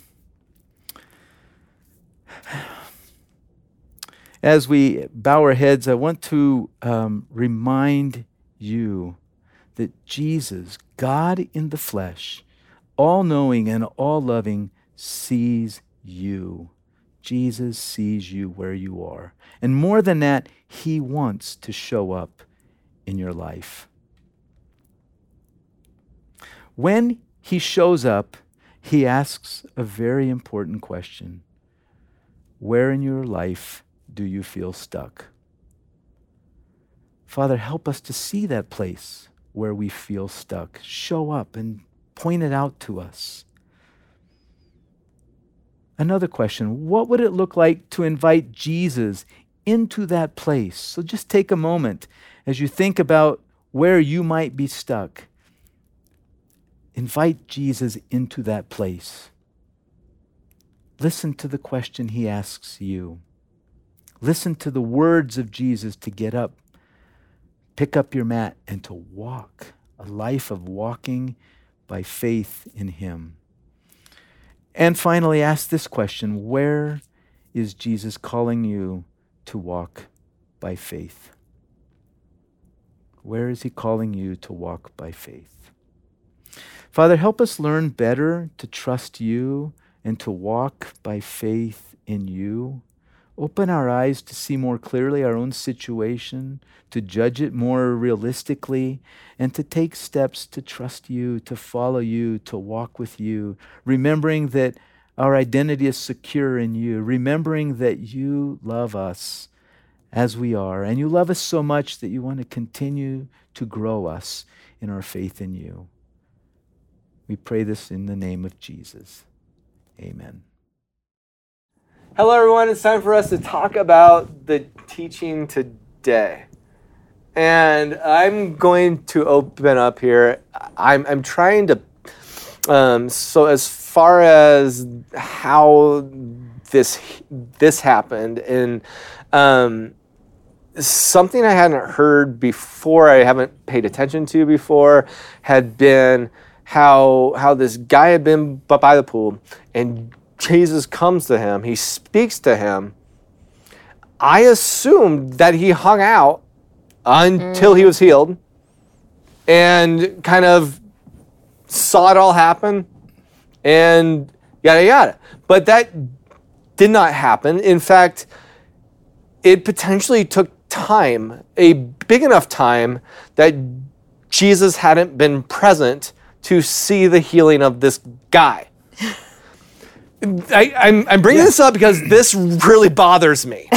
As we bow our heads, I want to um, remind you that Jesus, God in the flesh, all knowing and all loving, sees you. Jesus sees you where you are. And more than that, he wants to show up in your life. When he shows up, he asks a very important question Where in your life do you feel stuck? Father, help us to see that place where we feel stuck. Show up and point it out to us. Another question What would it look like to invite Jesus into that place? So just take a moment as you think about where you might be stuck. Invite Jesus into that place. Listen to the question he asks you. Listen to the words of Jesus to get up, pick up your mat, and to walk a life of walking by faith in him. And finally, ask this question Where is Jesus calling you to walk by faith? Where is He calling you to walk by faith? Father, help us learn better to trust you and to walk by faith in you. Open our eyes to see more clearly our own situation, to judge it more realistically, and to take steps to trust you, to follow you, to walk with you, remembering that our identity is secure in you, remembering that you love us as we are. And you love us so much that you want to continue to grow us in our faith in you. We pray this in the name of Jesus. Amen. Hello, everyone. It's time for us to talk about the teaching today. And I'm going to open up here. I'm, I'm trying to, um, so as far as how this this happened, and um, something I hadn't heard before, I haven't paid attention to before, had been how how this guy had been by the pool and Jesus comes to him, he speaks to him. I assumed that he hung out until mm. he was healed and kind of saw it all happen and yada yada. But that did not happen. In fact, it potentially took time, a big enough time that Jesus hadn't been present to see the healing of this guy. I, am I'm, I'm bringing yeah. this up because this really bothers me.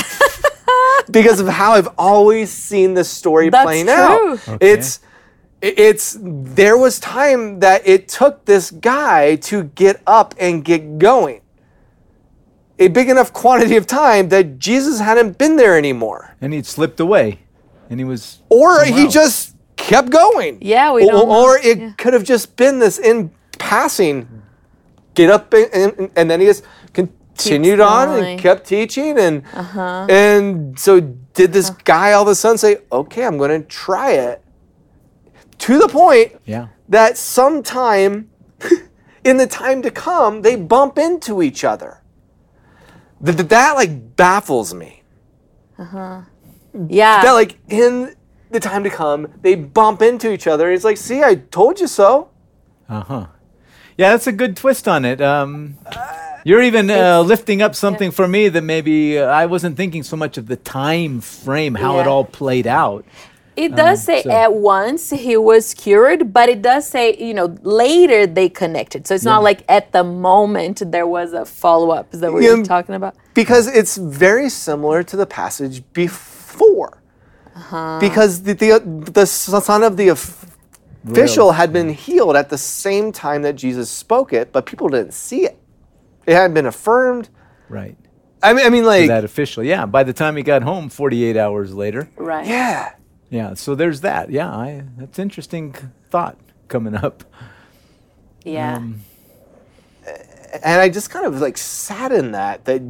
because of how I've always seen this story That's playing true. out. Okay. It's it's there was time that it took this guy to get up and get going a big enough quantity of time that Jesus hadn't been there anymore. And he'd slipped away. And he was. Or he else. just kept going. Yeah, we don't. Or, or it yeah. could have just been this in passing, get up and, and, and then he just continued on and kept teaching. And, uh-huh. and so did this uh-huh. guy all of a sudden say, okay, I'm going to try it. To the point yeah. that sometime in the time to come, they bump into each other. That, that like baffles me. Uh huh. Yeah. That like in the time to come, they bump into each other. He's like, "See, I told you so." Uh huh. Yeah, that's a good twist on it. Um, you're even uh, lifting up something for me that maybe uh, I wasn't thinking so much of the time frame, how it all played out. It does say so- at once he was cured, but it does say, you know, later they connected. So it's not like at the moment there was a follow up. Is that what Yeah. you're talking about? because it's very similar to the passage before. Because the, the the son of the official had been healed at the same time that Jesus spoke it, but people didn't see it. It hadn't been affirmed. Right. I mean, I mean, like, That official. Yeah. By the time he got home, 48 hours later. Right. yeah, Yeah. So there's that. Yeah. I, that's interesting thought coming up. Yeah. Um, and I just kind of like sat in that that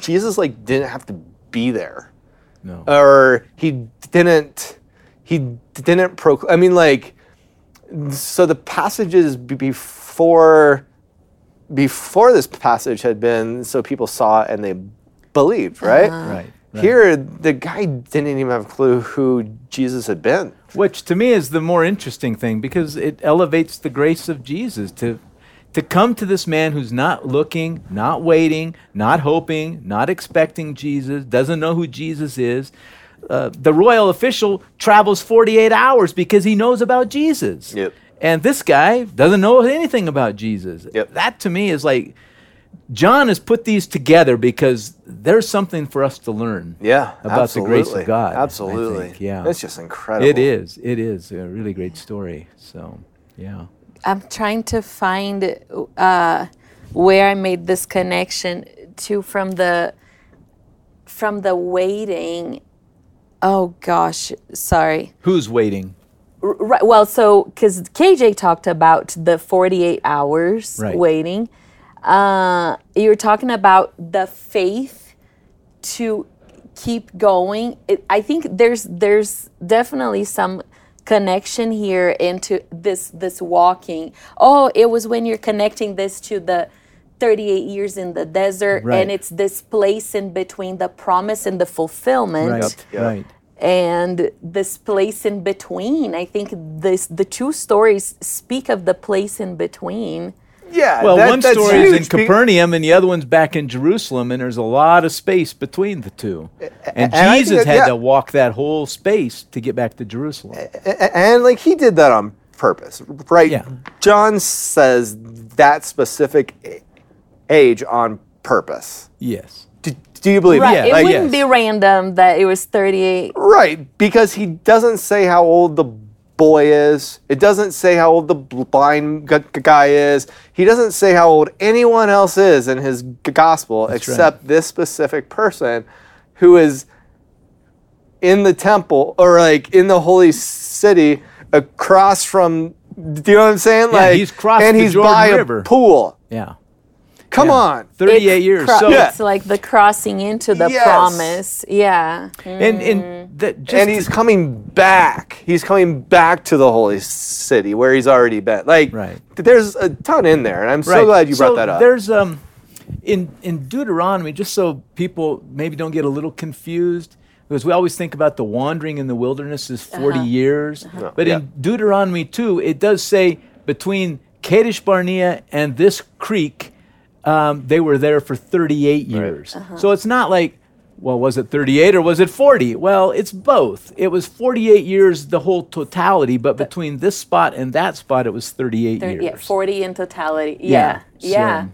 Jesus like didn't have to be there. No. or he didn't he didn't pro i mean like so the passages before before this passage had been so people saw it and they believed right uh-huh. right. right. here the guy didn't even have a clue who jesus had been Which to me is the more interesting thing because it elevates the grace of Jesus to to come to this man who's not looking, not waiting, not hoping, not expecting Jesus, doesn't know who Jesus is. Uh, the royal official travels 48 hours because he knows about Jesus. Yep. And this guy doesn't know anything about Jesus. Yep. That to me is like John has put these together because there's something for us to learn. yeah About the grace of. God, absolutely yeah. it's just incredible It is. It is a really great story. So, yeah. I'm trying to find uh, where I made this connection to from the from the waiting. Oh gosh, sorry. Who's waiting? R- Right. Well, so because KJ talked about the 48 hours Right. waiting, uh, you're talking about the faith to keep going. It, I think there's there's definitely some connection here into this this walking. Oh, it was when you're connecting this to the 38 years in the desert, Right. and it's this place in between the promise and the fulfillment Right. Yep. Right. and this place in between i think this the two stories speak of the place in between yeah Well, that- one that's story is in Capernaum and the other one's back in Jerusalem, and there's a lot of space between the two. And and Jesus that- had yeah. to walk that whole space to get back to Jerusalem. A- and like he did that on purpose right Yeah. john says that specific a- age on purpose Yes. do, do you believe right it it like- wouldn't yes. be random that it was 38 right because he doesn't say how old the boy is it doesn't say how old the blind gu- gu- guy is he doesn't say how old anyone else is in his g- gospel right. except this specific person who is in the temple or like in the holy city across from do you know what I'm saying? Yeah, like he's crossed and the he's Jordan by River. a pool. Yeah. Come Yeah. on. 38 It's years. cro- so, Yeah. it's like the crossing into the Yes. promise yeah and, and that just and he's coming back. He's coming back to the holy city where he's already been. Like Right. there's a ton in there, and I'm so Right. glad you brought that up. There's um in in Deuteronomy, just so people maybe don't get a little confused, because we always think about the wandering in the wilderness as 40 Uh-huh. years. But Yeah. in Deuteronomy 2, it does say between Kadesh Barnea and this creek, um, they were there for 38 years. Uh-huh. So it's not like, well, was it 38 or was it 40? Well, it's both. It was 48 years, the whole totality, but between this spot and that spot, it was 38 Thir- years. yeah 40 in totality yeah yeah, so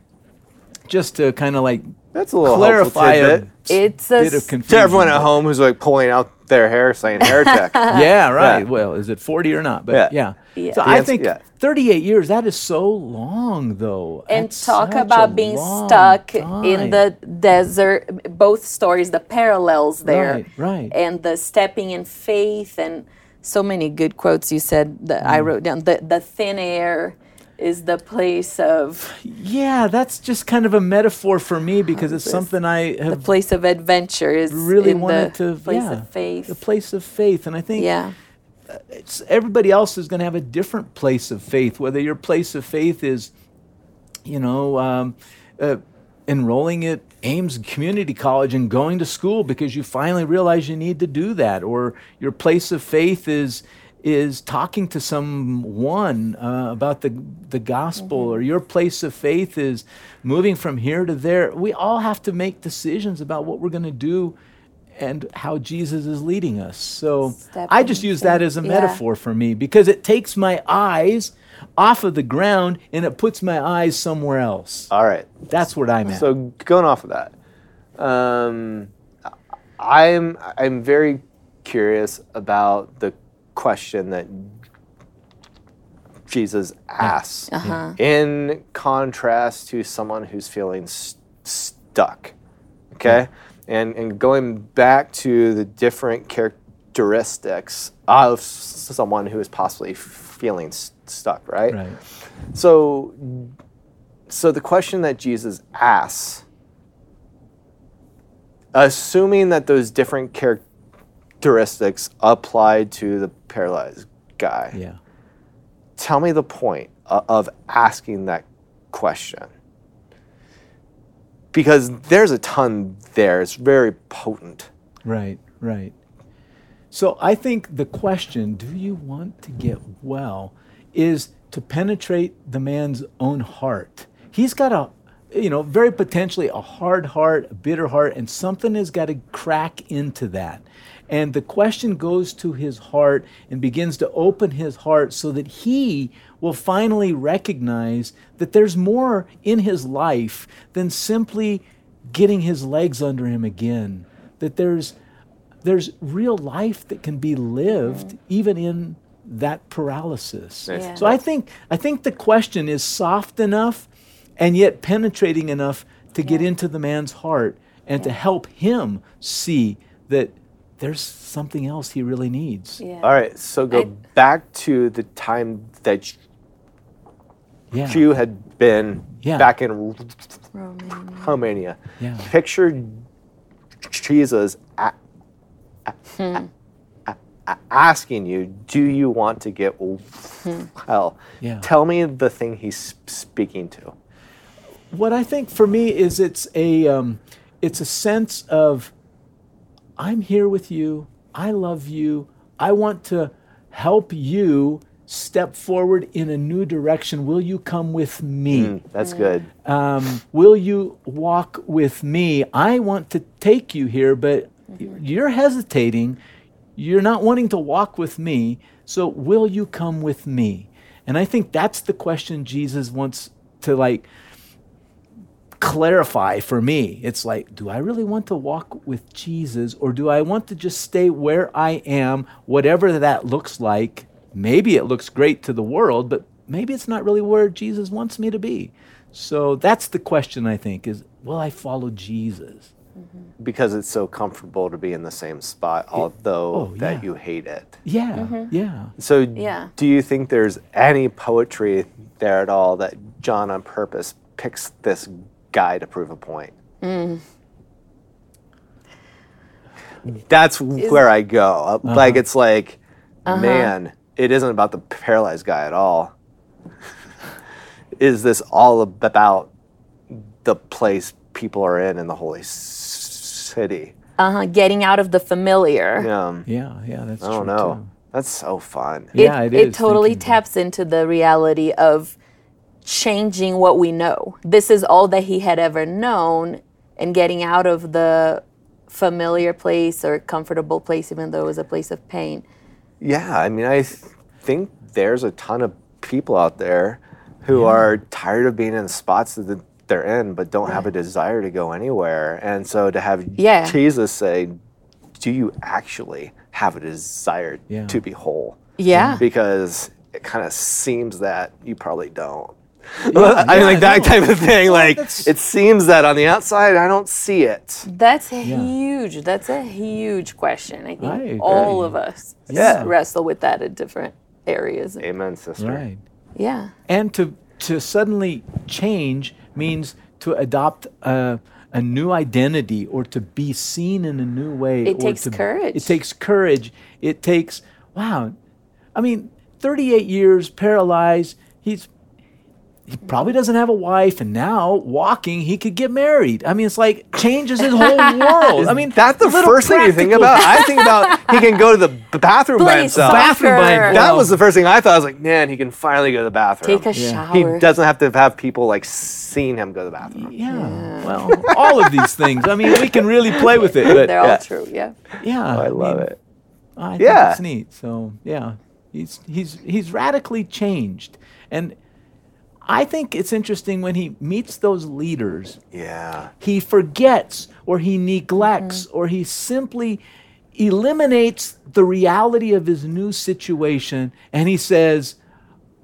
just to kind of like That's a little clarify a. It's a bit of confusion. to everyone at home who's like pulling out their hair saying heretic. Yeah, right. Yeah. Well, is it 40 or not? But Yeah. yeah. Yeah. So The I think yeah. 38 years, that is so long, though. and That's talk about being long stuck in the desert both stories the parallels there Right, right. and the stepping in faith and so many good quotes you said that Mm. i wrote down the, the thin air is the place of Yeah, that's just kind of a metaphor for me because it's something I have the place of adventure is really in wanted the to. place yeah, of faith The place of faith. And I think yeah it's, everybody else is going to have a different place of faith. Whether your place of faith is, you know, um, uh, enrolling at Aims Community College and going to school because you finally realize you need to do that, or your place of faith is is talking to someone uh, about the the gospel, or your place of faith is moving from here to there. We all have to make decisions about what we're going to do and how Jesus is leading us. So I just use that as a yeah. metaphor for me because it takes my eyes off of the ground and it puts my eyes somewhere else. All right. That's what I'm at. So going off of that, um, I'm I'm very curious about the question that Jesus asks Uh-huh. in contrast to someone who's feeling s- stuck. Okay, and and going back to the different characteristics of someone who is possibly feeling stuck, right? right. So, so the question that Jesus asks, assuming that those different characteristics apply to the paralyzed guy, Yeah. tell me the point of asking that question. Because there's a ton there. It's very potent. Right, right. So I think the question, do you want to get well, is to penetrate the man's own heart. He's got a, you know, very potentially a hard heart, a bitter heart, and something has got to crack into that. And the question goes to his heart and begins to open his heart so that he will finally recognize that there's more in his life than simply getting his legs under him again. That there's there's real life that can be lived even in that paralysis. Yeah. So I think I think the question is soft enough and yet penetrating enough to get into the man's heart and to help him see that there's something else he really needs. Yeah. All right, so go I- back to the time that Yeah. you had been Yeah. back in Romania. Romania. Yeah. Picture Jesus a- a- a- a- asking you, "Do you want to get well?" Yeah. Tell me the thing he's speaking to. what I think for me is it's a um, it's a sense of I'm here with you. I love you. I want to help you step forward in a new direction. Will you come with me? Mm, that's good. um, will you walk with me? I want to take you here, but you're hesitating. You're not wanting to walk with me. So will you come with me? And I think that's the question Jesus wants to like clarify for me. It's like, do I really want to walk with Jesus or do I want to just stay where I am, whatever that looks like? Maybe it looks great to the world, but maybe it's not really where Jesus wants me to be. So that's the question I think is will I follow Jesus? Mm-hmm. Because it's so comfortable to be in the same spot, although oh, that you hate it. Yeah. Mm-hmm. Yeah. So, Yeah. do you think there's any poetry there at all that John on purpose picks this guy to prove a point? That's where I go. Uh, Like, it's like, man, it isn't about the paralyzed guy at all. Is this all about the place people are in in the holy city? Uh-huh. Getting out of the familiar. Um, Yeah, yeah, that's I don't know. too. That's so fun. Yeah, it it is totally thinking taps into the reality of changing what we know. This is all that he had ever known and getting out of the familiar place or comfortable place, even though it was a place of pain. Yeah, I mean, I th- think there's a ton of people out there who are tired of being in the spots that they're in, but don't have a desire to go anywhere. And so to have Yeah. Jesus say, "Do you actually have a desire Yeah. to be whole?" Yeah. Because it kind of seems that you probably don't. I mean, like that no. type of thing. Like that's- it seems that on the outside, I don't see it. That's a huge. That's a huge question. I think I agree. all of us Yeah. wrestle with that at different areas. Amen, sister. Right. Yeah. And to to suddenly change means to adopt a, a new identity or to be seen in a new way. It or takes to- courage. It takes courage. It takes wow. I mean, 38 years paralyzed. He's he probably doesn't have a wife, and now walking, he could get married. I mean, it's like changes his whole world. I mean, That's the little first thing you think about. I think about he can go to the b- bathroom by himself. Bathroom by himself. That was the first thing I thought. I was like, man, he can finally go to the bathroom. Take a Yeah. shower. he doesn't have to have people like seeing him go to the bathroom. Yeah, well, all of these things. I mean, we can really play with it, but They're all Yeah. true. Yeah. yeah, oh, I love mean, it. I think Yeah. it's neat. So yeah, he's he's he's radically changed, and I think it's interesting when he meets those leaders. Yeah. He forgets, or he neglects, mm-hmm. or he simply eliminates the reality of his new situation, and he says,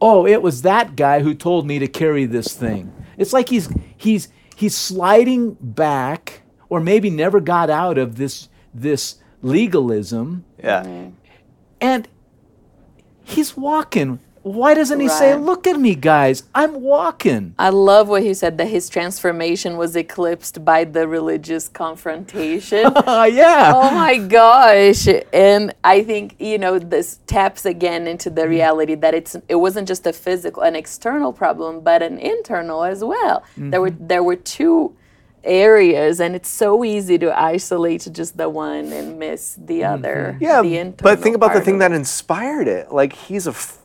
"Oh, it was that guy who told me to carry this thing." It's like he's he's he's sliding back, or maybe never got out of this this legalism Yeah. and he's walking. Why doesn't he say, Look at me, guys, I'm walking? I love what he said that his transformation was eclipsed by the religious confrontation. Uh, yeah. oh my gosh and i think you know this taps again into the mm-hmm. reality that it's it wasn't just a physical an external problem but an internal as well there were mm-hmm. there were two areas and it's so easy to isolate just the one and miss the mm-hmm. other Yeah. the but think about the thing that inspired it. Like he's af-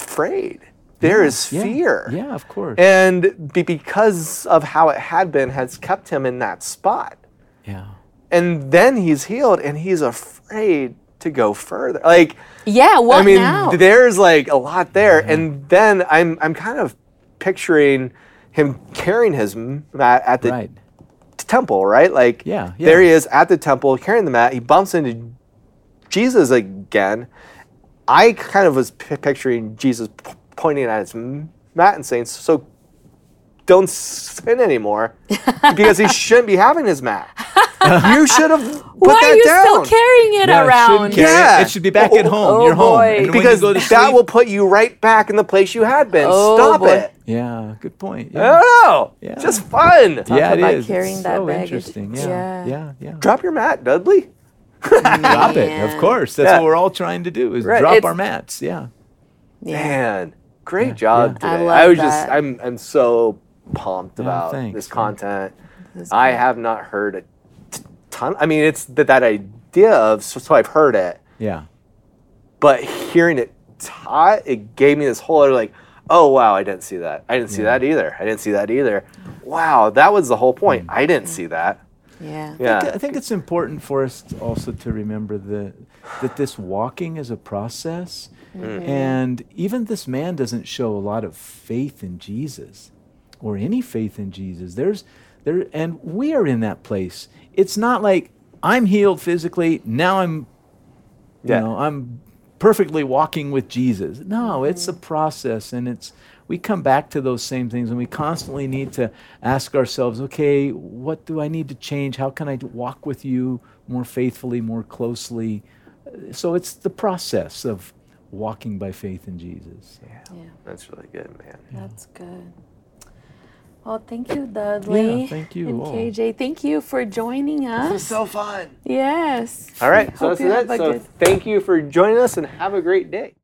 afraid. There is yeah, fear. Yeah, of course. And be- because of how it had been, has kept him in that spot. yeah. And then he's healed, and he's afraid to go further. Like, yeah what I mean, now there's like a lot there. And then I'm I'm kind of picturing him carrying his mat at the Right. temple, right? Like, Yeah, there he is at the temple carrying the mat. He bumps into Jesus again. I kind of was pi picturing Jesus p- pointing at his mat and saying, "So don't sin anymore, because he shouldn't be having his mat. you should have put why that are you down." still carrying it Yeah, it around carry it. Yeah. It should be back at Oh, home. oh You're home. boy. And when because you go to that sleep- will put you right back in the place you had been. Oh, Stop boy. it. Yeah, good point. I Yeah, don't know. Yeah. Just fun. yeah it about is. carrying It's that so baggage. interesting. Yeah, Yeah. yeah, yeah. Drop your mat, Dudley. Drop it. Of course. That's Yeah. what we're all trying to do is Right. drop It's- our mats. Yeah. yeah. Man, great Yeah, job yeah. I today. love was just I'm I'm so pumped Yeah, about thanks, this content. This I have not heard a t- ton. I mean, it's that that idea of so, so I've heard it, Yeah. but hearing it taught, it gave me this whole other like, oh wow, I didn't see that. I didn't see that either. I didn't see that either. Wow, that was the whole point. Hmm. I didn't see that. Yeah Yeah. I think it's important for us to also to remember the, that this walking is a process. Mm-hmm. And even this man doesn't show a lot of faith in Jesus or any faith in Jesus. There's there and we are in that place. It's not like I'm healed physically, now I'm you Yeah. know, I'm perfectly walking with Jesus. No, it's a mm-hmm. process and it's we come back to those same things and we constantly need to ask ourselves, okay, what do I need to change? How can I walk with you more faithfully, more closely? So it's the process of walking by faith in Jesus. yeah That's really good, man. That's good. Well, thank you, Dudley. Yeah, thank you And all. KJ, thank you for joining us. It's so fun. Yes. All right, so Hope that's you have it. a So good- thank you for joining us and have a great day.